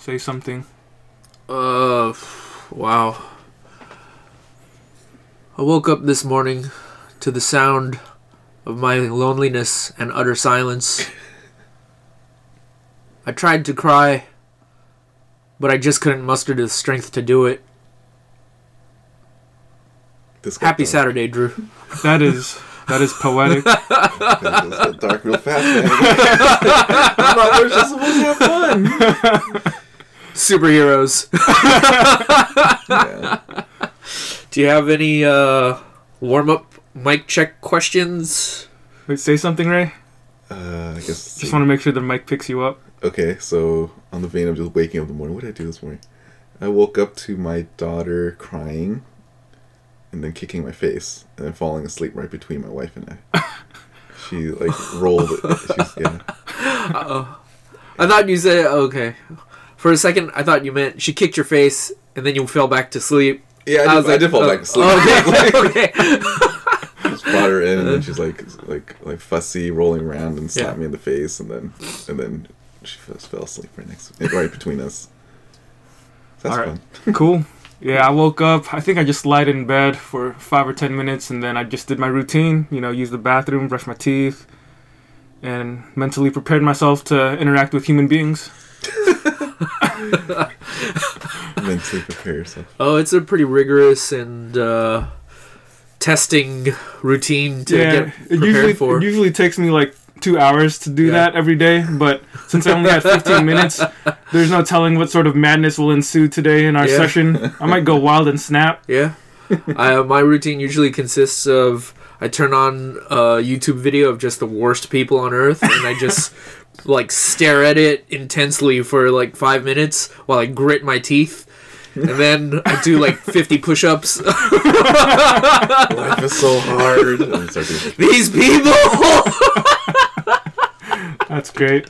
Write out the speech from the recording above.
Say something. Uh, wow. I woke up this morning to the sound of my loneliness and utter silence. I tried to cry, but I just couldn't muster the strength to do it. This Happy dark. Saturday, Drew. That is that is poetic. Dark real fast, man. I thought we were just supposed to have fun. Superheroes. Yeah. Do you have any uh, warm up mic check questions? Wait, say something, Ray. Uh, I guess. Just want to make sure the mic picks you up. Okay, so on the vein of just waking up in the morning, what did I do this morning? I woke up to my daughter crying and then kicking my face and then falling asleep right between my wife and I. she like rolled. She's, yeah. I thought you said okay. For a second, I thought you meant she kicked your face and then you fell back to sleep. Yeah, I did, was I did fall oh, back asleep. Oh, okay, okay. just brought her in and then she's like like like fussy rolling around and slapped Yeah. me in the face and then and then she just fell asleep right next right between us. That's All right. fun. Cool. Yeah, I woke up. I think I just lied in bed for five or ten minutes, and then I just did my routine. You know, use the bathroom, brush my teeth, and mentally prepared myself to interact with human beings. Mentally prepare yourself. Oh, it's a pretty rigorous and uh, testing routine to yeah, get it usually for. it usually takes me like two hours to do Yeah. that every day. But since I only had 15 minutes, there's no telling what sort of madness will ensue today in our Yeah. session. I might go wild and snap. Yeah. I, uh, my routine usually consists of I turn on a YouTube video of just the worst people on earth and I just like stare at it intensely for like five minutes while I grit my teeth. And then I do like 50 push ups. Life is so hard. Oh, Doing- These people! That's great.